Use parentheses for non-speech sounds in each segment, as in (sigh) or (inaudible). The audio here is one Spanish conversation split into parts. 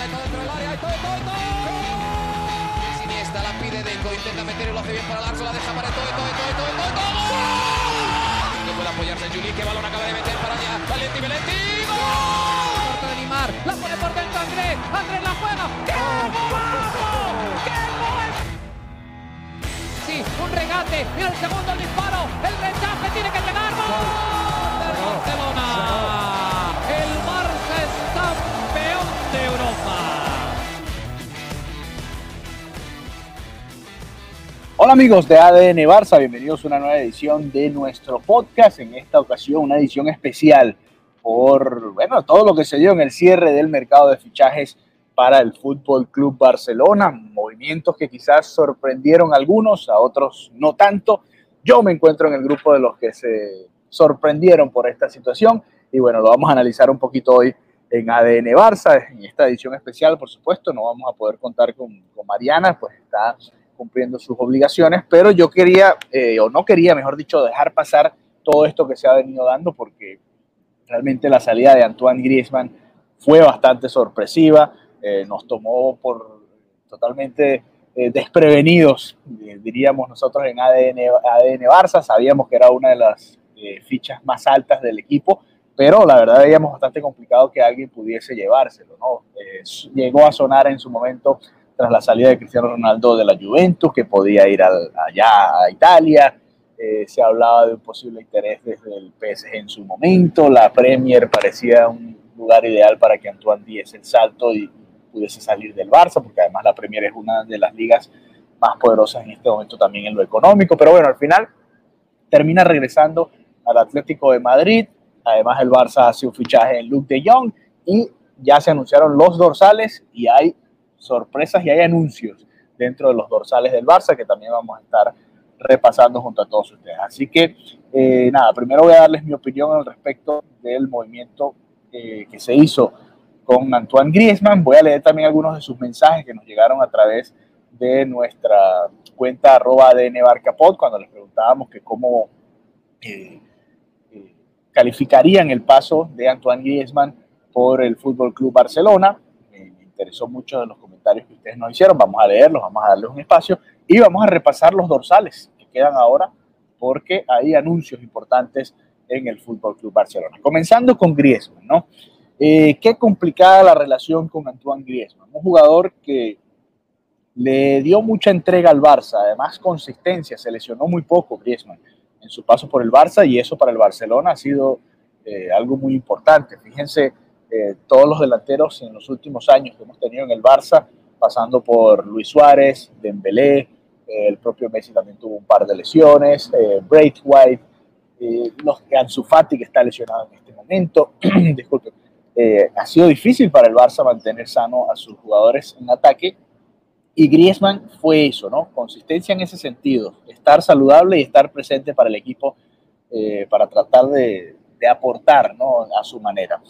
pelota dentro del área, la pide Deco, intenta meter y lo hace bien para Larso, la deja para todo, todo, todo, todo, todo, todo. No puede apoyarse Juli, que balón acaba de meter para allá. Valenti, Valenti, ¡gol! De Neymar, la pone por dentro Andrés, Andrés la juega. ¡Qué golazo! ¡Qué gol! Sí, un regate, mira el segundo el disparo, el rechace tiene que llegar. Barcelona. Hola amigos de ADN Barça, bienvenidos a una nueva edición de nuestro podcast. En esta ocasión una edición especial por bueno, todo lo que se dio en el cierre del mercado de fichajes para el Fútbol Club Barcelona, movimientos que quizás sorprendieron a algunos, a otros no tanto. Yo me encuentro en el grupo de los que se sorprendieron por esta situación y bueno, lo vamos a analizar un poquito hoy en ADN Barça, en esta edición especial, por supuesto, no vamos a poder contar con, con Mariana, pues está cumpliendo sus obligaciones, pero yo quería, eh, o no quería, mejor dicho, dejar pasar todo esto que se ha venido dando, porque realmente la salida de Antoine Griezmann fue bastante sorpresiva, eh, nos tomó por totalmente eh, desprevenidos, eh, diríamos nosotros en ADN, ADN Barça, sabíamos que era una de las eh, fichas más altas del equipo, pero la verdad veíamos bastante complicado que alguien pudiese llevárselo, ¿no? llegó a sonar en su momento tras la salida de Cristiano Ronaldo de la Juventus, que podía ir al, allá a Italia. Eh, se hablaba de un posible interés desde el PSG en su momento. La Premier parecía un lugar ideal para que Antoine diese el salto y pudiese salir del Barça, porque además la Premier es una de las ligas más poderosas en este momento también en lo económico. Pero bueno, al final termina regresando al Atlético de Madrid. Además, el Barça hace un fichaje en Luke de Jong y ya se anunciaron los dorsales y hay sorpresas y hay anuncios dentro de los dorsales del Barça que también vamos a estar repasando junto a todos ustedes. Así que, eh, nada, primero voy a darles mi opinión al respecto del movimiento eh, que se hizo con Antoine Griezmann. Voy a leer también algunos de sus mensajes que nos llegaron a través de nuestra cuenta arroba Barcapod cuando les preguntábamos que cómo eh, calificarían el paso de Antoine Griezmann por el Fútbol Club Barcelona. Interesó mucho de los comentarios que ustedes nos hicieron. Vamos a leerlos, vamos a darles un espacio y vamos a repasar los dorsales que quedan ahora porque hay anuncios importantes en el Fútbol Club Barcelona. Comenzando con Griezmann, ¿no? Eh, qué complicada la relación con Antoine Griezmann, un jugador que le dio mucha entrega al Barça, además consistencia, se lesionó muy poco Griezmann en su paso por el Barça y eso para el Barcelona ha sido eh, algo muy importante. Fíjense, eh, todos los delanteros en los últimos años que hemos tenido en el Barça, pasando por Luis Suárez, Dembélé, eh, el propio Messi también tuvo un par de lesiones, eh, Braithwaite, eh, los que Ansu Fati que está lesionado en este momento, (clears throat) disculpen, eh, ha sido difícil para el Barça mantener sano a sus jugadores en ataque y Griezmann fue eso, ¿no? Consistencia en ese sentido, estar saludable y estar presente para el equipo eh, para tratar de, de aportar, ¿no? A su manera.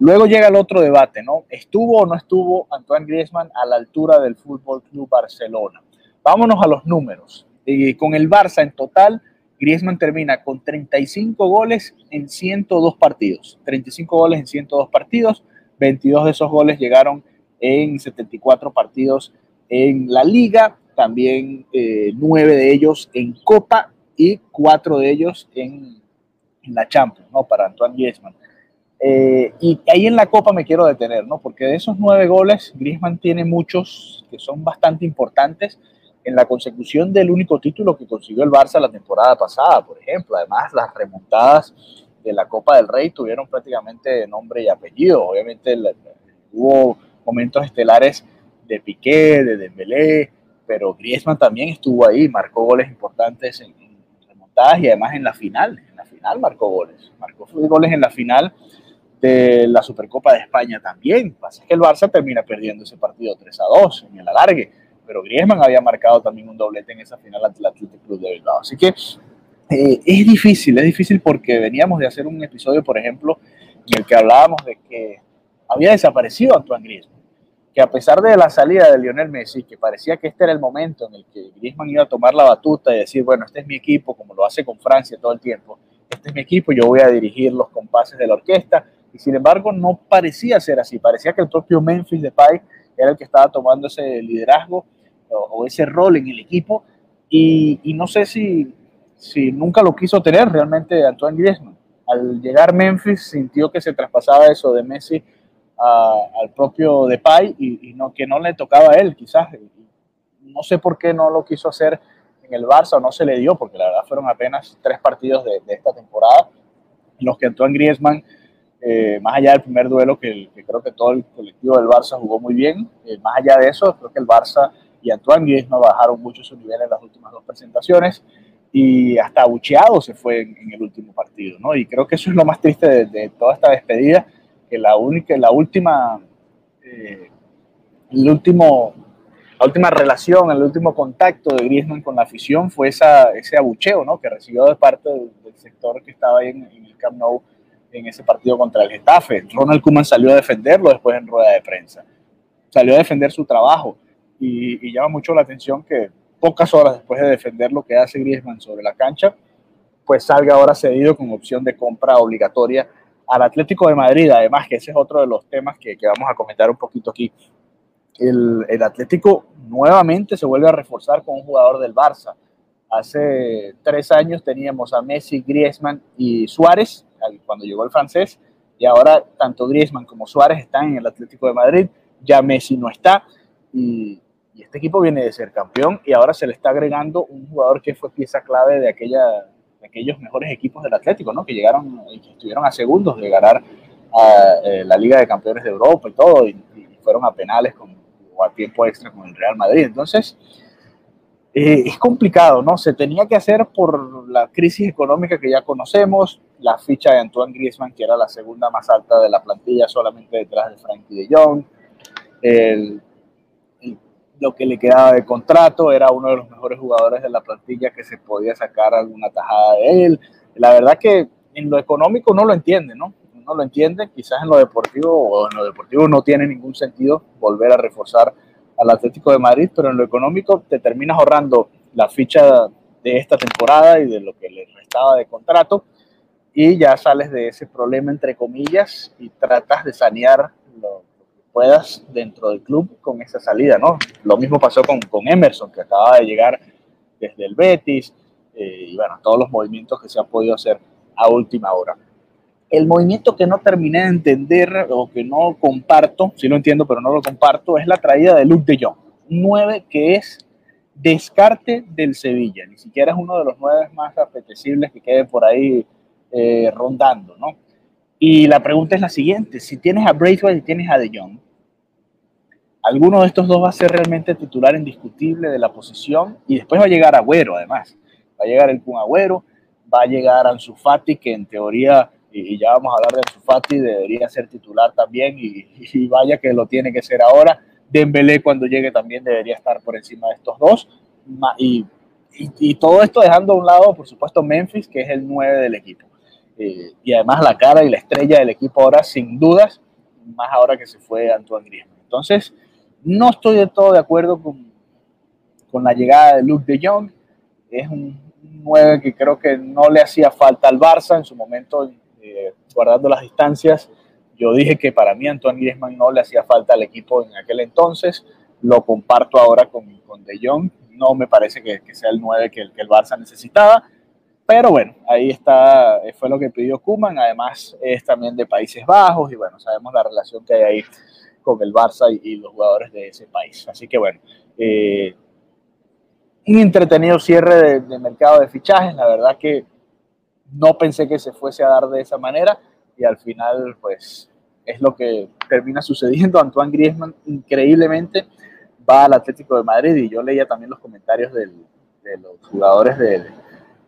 Luego llega el otro debate, ¿no? ¿Estuvo o no estuvo Antoine Griezmann a la altura del Fútbol Club Barcelona? Vámonos a los números. Eh, con el Barça en total, Griezmann termina con 35 goles en 102 partidos. 35 goles en 102 partidos. 22 de esos goles llegaron en 74 partidos en la liga. También eh, 9 de ellos en Copa y 4 de ellos en, en la Champions, ¿no? Para Antoine Griezmann. Eh, y ahí en la Copa me quiero detener, ¿no? Porque de esos nueve goles, Griezmann tiene muchos que son bastante importantes en la consecución del único título que consiguió el Barça la temporada pasada, por ejemplo. Además, las remontadas de la Copa del Rey tuvieron prácticamente nombre y apellido. Obviamente hubo momentos estelares de Piqué, de Dembélé, pero Griezmann también estuvo ahí, marcó goles importantes en, en remontadas y además en la final. En la final marcó goles. Marcó goles en la final de la Supercopa de España también. Pasa que el Barça termina perdiendo ese partido 3 a 2 en el alargue, pero Griezmann había marcado también un doblete en esa final ante el Athletic Club de Bilbao. Así que eh, es difícil, es difícil porque veníamos de hacer un episodio, por ejemplo, en el que hablábamos de que había desaparecido Antoine Griezmann, que a pesar de la salida de Lionel Messi, que parecía que este era el momento en el que Griezmann iba a tomar la batuta y decir, bueno, este es mi equipo, como lo hace con Francia todo el tiempo, este es mi equipo, yo voy a dirigir los compases de la orquesta, y sin embargo no parecía ser así, parecía que el propio Memphis Depay era el que estaba tomando ese liderazgo o, ese rol en el equipo. Y, y, no sé si, si nunca lo quiso tener realmente Antoine Griezmann. Al llegar Memphis sintió que se traspasaba eso de Messi al propio Depay y, y, no, que no le tocaba a él quizás. No sé por qué no lo quiso hacer en el Barça o no se le dio, porque la verdad fueron apenas tres partidos de, de esta temporada en los que Antoine Griezmann eh, más allá del primer duelo que, creo que todo el colectivo del Barça jugó muy bien, eh, más allá de eso, creo que el Barça y Antoine Griezmann bajaron mucho su nivel en las últimas dos presentaciones y hasta abucheado se fue en, el último partido, ¿no? Y creo que eso es lo más triste de, toda esta despedida, que la única, la última, eh, el último, la última relación, el último contacto de Griezmann con la afición fue esa, ese abucheo, ¿no? Que recibió de parte del, sector que estaba ahí en, en el Camp Nou en ese partido contra el Getafe. Ronald Koeman salió a defenderlo después en rueda de prensa. Salió a defender su trabajo y, llama mucho la atención que pocas horas después de defender lo que hace Griezmann sobre la cancha, pues salga ahora cedido con opción de compra obligatoria al Atlético de Madrid. Además, que ese es otro de los temas que, que vamos a comentar un poquito aquí. El, el, Atlético nuevamente se vuelve a reforzar con un jugador del Barça. Hace tres años teníamos a Messi, Griezmann y Suárez, cuando llegó el francés, y ahora tanto Griezmann como Suárez están en el Atlético de Madrid, ya Messi no está, y, este equipo viene de ser campeón, y ahora se le está agregando un jugador que fue pieza clave de, aquella, de aquellos mejores equipos del Atlético, ¿no? que llegaron y que estuvieron a segundos de ganar a, eh, la Liga de Campeones de Europa y todo, y, fueron a penales con, o a tiempo extra con el Real Madrid. Entonces, eh, es complicado, ¿no? Se tenía que hacer por la crisis económica que ya conocemos, la ficha de Antoine Griezmann, que era la segunda más alta de la plantilla, solamente detrás de Frankie de Jong. lo que le quedaba de contrato era uno de los mejores jugadores de la plantilla que se podía sacar alguna tajada de él. La verdad que en lo económico no lo entiende, ¿no? No lo entiende, quizás en lo deportivo o en lo deportivo no tiene ningún sentido volver a reforzar al Atlético de Madrid, pero en lo económico te terminas ahorrando la ficha de esta temporada y de lo que le restaba de contrato y ya sales de ese problema entre comillas y tratas de sanear lo, que puedas dentro del club con esa salida, ¿no? Lo mismo pasó con, con Emerson, que acaba de llegar desde el Betis eh, y bueno, todos los movimientos que se han podido hacer a última hora. El movimiento que no terminé de entender o que no comparto, sí lo entiendo, pero no lo comparto, es la traída de Luke de Jong, un 9 que es descarte del Sevilla, ni siquiera es uno de los nueve más apetecibles que quede por ahí eh, rondando, ¿no? Y la pregunta es la siguiente, si tienes a Braithwaite y tienes a De Jong, ¿alguno de estos dos va a ser realmente titular indiscutible de la posición? Y después va a llegar Agüero, además, va a llegar el Kun Agüero, va a llegar Ansu Fati, que en teoría y, ya vamos a hablar de Ansu Fati, debería ser titular también y, vaya que lo tiene que ser ahora. Dembélé cuando llegue también debería estar por encima de estos dos y, y, todo esto dejando a un lado, por supuesto, Memphis, que es el 9 del equipo. Eh, y además la cara y la estrella del equipo ahora, sin dudas, más ahora que se fue Antoine Griezmann. Entonces, no estoy de todo de acuerdo con, con la llegada de Luke de Jong. Es un 9 que creo que no le hacía falta al Barça en su momento eh, guardando las distancias. Yo dije que para mí Antoine Griezmann no le hacía falta al equipo en aquel entonces. Lo comparto ahora con, con De Jong. No me parece que, sea el 9 que, el Barça necesitaba. Pero bueno, ahí está, eh, fue lo que pidió Kuman. Además, es también de Países Bajos y bueno, sabemos la relación que hay ahí con el Barça y, los jugadores de ese país. Así que bueno, eh, un entretenido cierre de, de mercado de fichajes. La verdad que no pensé que se fuese a dar de esa manera y al final pues es lo que termina sucediendo. (laughs) Antoine Griezmann increíblemente va al Atlético de Madrid y yo leía también los comentarios de los jugadores, de,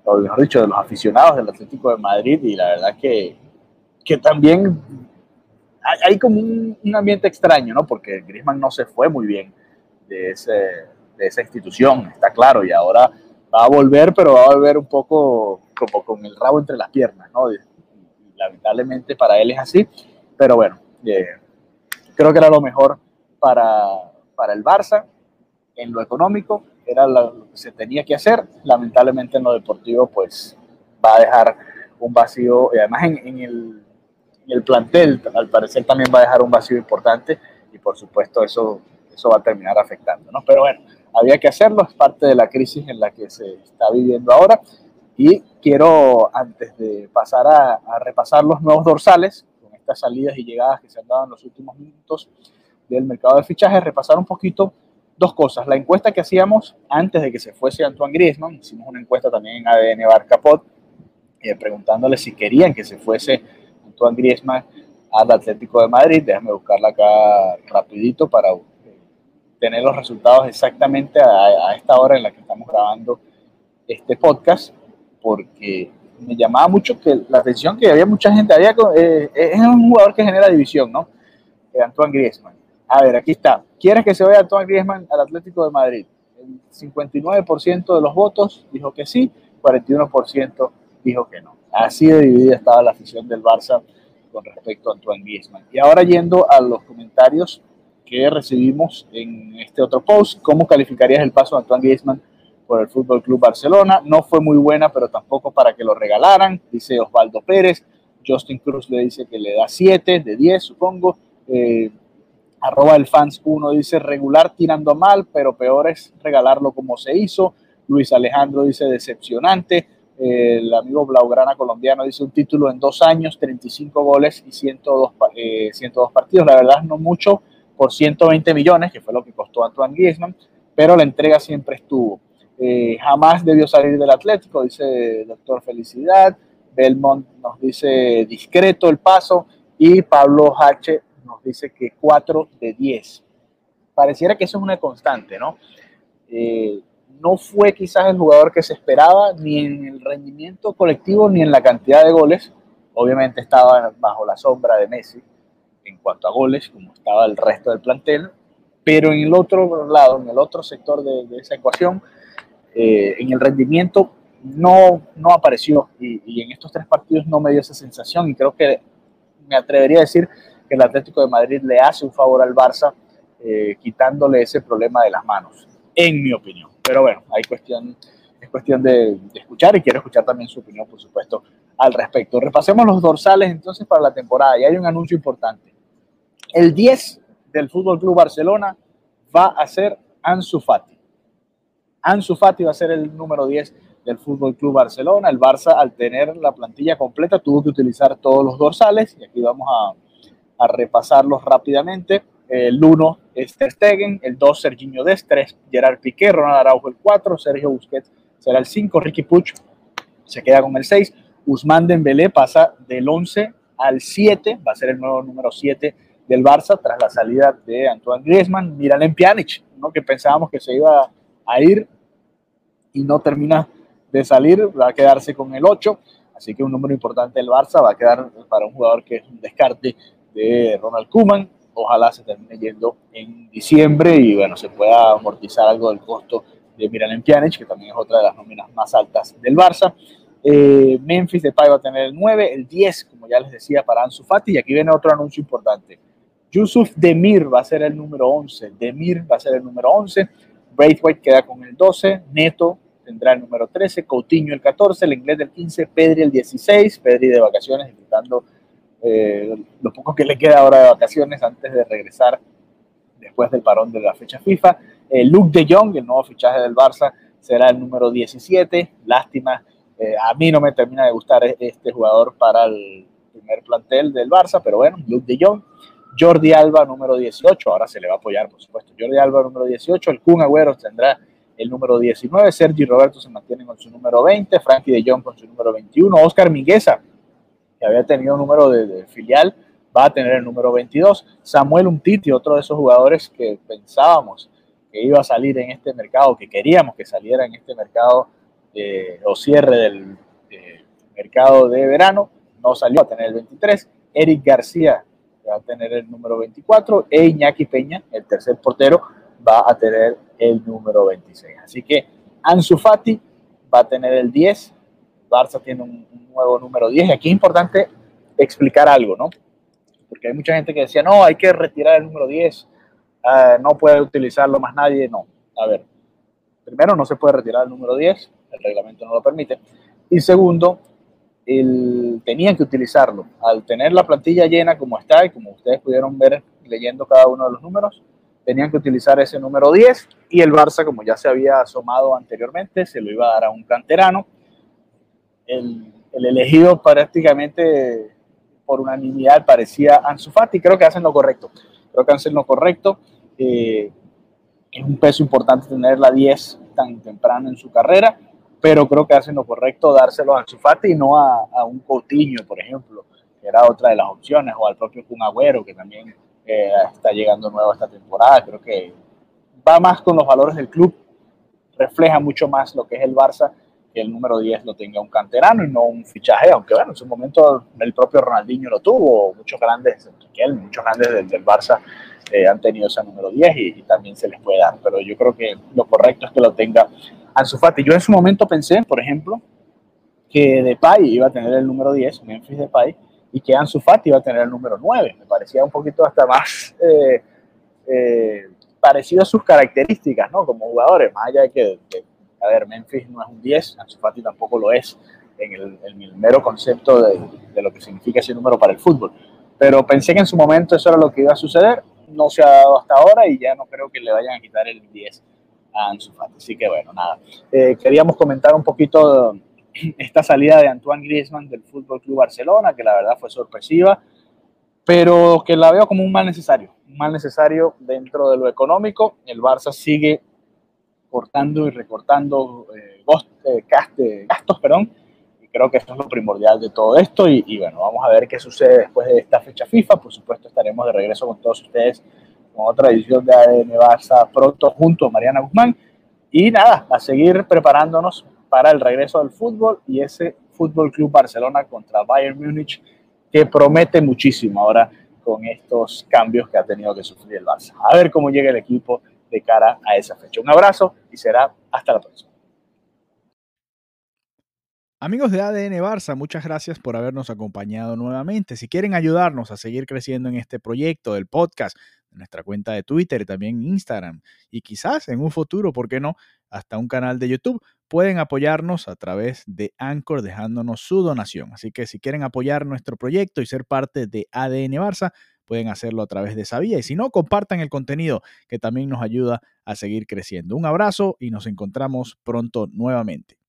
o mejor dicho, de los aficionados del Atlético de Madrid y la verdad que, que también hay, como un, ambiente extraño, ¿no? Porque Griezmann no se fue muy bien de, ese, de esa institución, está claro, y ahora va a volver, pero va a volver un poco como con el rabo entre las piernas, ¿no? Y, lamentablemente para él es así, pero bueno, eh, creo que era lo mejor para, para el Barça, en lo económico, era lo que se tenía que hacer, lamentablemente en lo deportivo pues va a dejar un vacío, y además en, el, plantel al parecer también va a dejar un vacío importante y por supuesto eso eso va a terminar afectando, ¿no? Pero bueno, había que hacerlo, es parte de la crisis en la que se está viviendo ahora. Y quiero, antes de pasar a, a repasar los nuevos dorsales, con estas salidas y llegadas que se han dado en los últimos minutos del mercado de fichajes, repasar un poquito dos cosas. La encuesta que hacíamos antes de que se fuese Antoine Griezmann, hicimos una encuesta también en ADN Barcapot, eh, preguntándole si querían que se fuese Antoine Griezmann al Atlético de Madrid. Déjame buscarla acá rapidito para tener los resultados exactamente a, esta hora en la que estamos grabando este podcast, porque me llamaba mucho que la atención que había mucha gente, había, eh, es un jugador que genera división, ¿no? Antoine Griezmann. A ver, aquí está. ¿Quieres que se vaya Antoine Griezmann al Atlético de Madrid? El 59% de los votos dijo que sí, 41% dijo que no. Así de dividida estaba la afición del Barça con respecto a Antoine Griezmann. Y ahora yendo a los comentarios que recibimos en este otro post, ¿cómo calificarías el paso de Antoine Griezmann por el Fútbol Club Barcelona? No fue muy buena, pero tampoco para que lo regalaran, dice Osvaldo Pérez. Justin Cruz le dice que le da 7 de 10, supongo. Eh, arroba el fans 1 dice regular tirando mal, pero peor es regalarlo como se hizo. Luis Alejandro dice decepcionante. El amigo Blaugrana colombiano dice un título en dos años, 35 goles y 102, 102 eh, partidos. La verdad no mucho por 120 millones, que fue lo que costó Antoine Griezmann, pero la entrega siempre estuvo. Jamás debió salir del Atlético, dice el doctor Felicidad. Belmont nos dice discreto el paso y Pablo H nos dice que 4 de 10. Pareciera que eso es una constante, ¿no? Eh, no fue quizás el jugador que se esperaba ni en el rendimiento colectivo ni en la cantidad de goles. Obviamente estaba bajo la sombra de Messi en cuanto a goles, como estaba el resto del plantel, pero en el otro lado, en el otro sector de, esa ecuación, eh, en el rendimiento no, no apareció y, y, en estos tres partidos no me dio esa sensación y creo que me atrevería a decir que el Atlético de Madrid le hace un favor al Barça eh, quitándole ese problema de las manos, en mi opinión. Pero bueno, hay cuestión, es cuestión de, escuchar y quiero escuchar también su opinión, por supuesto, al respecto. Repasemos los dorsales entonces para la temporada y hay un anuncio importante. El 10 del Fútbol Club Barcelona va a ser Ansu Fati. Ansu Fati va a ser el número 10 del Fútbol Club Barcelona. El Barça, al tener la plantilla completa, tuvo que utilizar todos los dorsales y aquí vamos a a repasarlos rápidamente. El 1 es Ter Stegen, el 2 Serginho Dest, 3 Gerard Piqué, Ronald Araujo el 4, Sergio Busquets será el 5, Ricky Puch se queda con el 6, Usman Dembélé pasa del 11 al 7, va a ser el nuevo número 7 del Barça tras la salida de Antoine Griezmann, Miralem Pjanic, ¿no? que pensábamos que se iba a ir y no termina de salir, va a quedarse con el 8, así que un número importante del Barça va a quedar para un jugador que es un descarte de Ronald Kuman. Ojalá se termine yendo en diciembre y bueno, se pueda amortizar algo del costo de Miralem Pjanic, que también es otra de las nóminas más altas del Barça. Eh, Memphis Depay va a tener el 9, el 10, como ya les decía, para Ansu Fati. Y aquí viene otro anuncio importante. Yusuf Demir va a ser el número 11. Demir va a ser el número 11. Braithwaite queda con el 12. Neto tendrá el número 13. Coutinho el 14. El inglés del 15. Pedri el 16. Pedri de vacaciones, disfrutando eh, lo poco que le queda ahora de vacaciones antes de regresar después del parón de la fecha FIFA. Eh, Luke de Jong, el nuevo fichaje del Barça, será el número 17. Lástima, eh, a mí no me termina de gustar e-, este jugador para el primer plantel del Barça, pero bueno, Luke de Jong. Jordi Alba, número 18, ahora se le va a apoyar, por supuesto. Jordi Alba, número 18. El Kun Agüero tendrá el número 19. Sergi Roberto se mantiene con su número 20. Frankie de Jong con su número 21. Oscar Mingueza que había tenido un número de, filial, va a tener el número 22. Samuel Umtiti, otro de esos jugadores que pensábamos que iba a salir en este mercado, que queríamos que saliera en este mercado eh, o cierre del mercado de verano, no salió a tener el 23. Eric García va a tener el número 24 e Iñaki Peña, el tercer portero, va a tener el número 26. Así que Ansu Fati va a tener el 10, Barça tiene un, nuevo número 10. Y aquí es importante explicar algo, ¿no? Porque hay mucha gente que decía, no, hay que retirar el número 10, ah, no puede utilizarlo más nadie. No, a ver, primero no se puede retirar el número 10, el reglamento no lo permite. Y segundo, el, tenían que utilizarlo. Al tener la plantilla llena como está y como ustedes pudieron ver leyendo cada uno de los números, tenían que utilizar ese número 10 y el Barça, como ya se había asomado anteriormente, se lo iba a dar a un canterano. El, el elegido prácticamente por unanimidad parecía Ansu Fati, creo que hacen lo correcto, creo que hacen lo correcto. Eh, es un peso importante tener la 10 tan temprano en su carrera, pero creo que hacen lo correcto dárselo a Ansu Fati y no a, a un Coutinho, por ejemplo, que era otra de las opciones, o al propio Kun Agüero, que también eh, está llegando nuevo esta temporada. Creo que va más con los valores del club, refleja mucho más lo que es el Barça que el número 10 lo tenga un canterano y no un fichaje, aunque bueno, en su momento el propio Ronaldinho lo tuvo, muchos grandes, muchos grandes del, Barça eh, han tenido ese número 10 y, y, también se les puede dar, pero yo creo que lo correcto es que lo tenga Ansu Fati. Yo en su momento pensé, por ejemplo, que Depay iba a tener el número 10, Memphis Depay, y que Ansu Fati iba a tener el número 9. Me parecía un poquito hasta más eh, eh, parecido a sus características, ¿no? Como jugadores, más allá de que, a ver, Memphis no es un 10, Ansu Fati tampoco lo es en el, en el mero concepto de, de, lo que significa ese número para el fútbol. Pero pensé que en su momento eso era lo que iba a suceder, no se ha dado hasta ahora y ya no creo que le vayan a quitar el 10 a Ansu Fati. Así que bueno, nada. Eh, queríamos comentar un poquito (clears throat) esta salida de Antoine Griezmann del Fútbol Club Barcelona, que la verdad fue sorpresiva, pero que la veo como un mal necesario, un mal necesario dentro de lo económico. El Barça sigue cortando y recortando eh, gastos, gastos, perdón, creo que eso es lo primordial de todo esto. Y, y, bueno, vamos a ver qué sucede después de esta fecha FIFA. Por supuesto, estaremos de regreso con todos ustedes otra edición de ADN Barça pronto junto a Mariana Guzmán. Y nada, a seguir preparándonos para el regreso del fútbol y ese Fútbol Club Barcelona contra Bayern Múnich que promete muchísimo ahora con estos cambios que ha tenido que sufrir el Barça. A ver cómo llega el equipo de cara a esa fecha. Un abrazo y será hasta la próxima. Amigos de ADN Barça, muchas gracias por habernos acompañado nuevamente. Si quieren ayudarnos a seguir creciendo en este proyecto del podcast, nuestra cuenta de Twitter también Instagram, y quizás en un futuro, ¿por qué no?, hasta un canal de YouTube, pueden apoyarnos a través de Anchor dejándonos su donación. Así que si quieren apoyar nuestro proyecto y ser parte de ADN Barça, pueden hacerlo a través de esa vía. Y si no, compartan el contenido que también nos ayuda a seguir creciendo. Un abrazo y nos encontramos pronto nuevamente.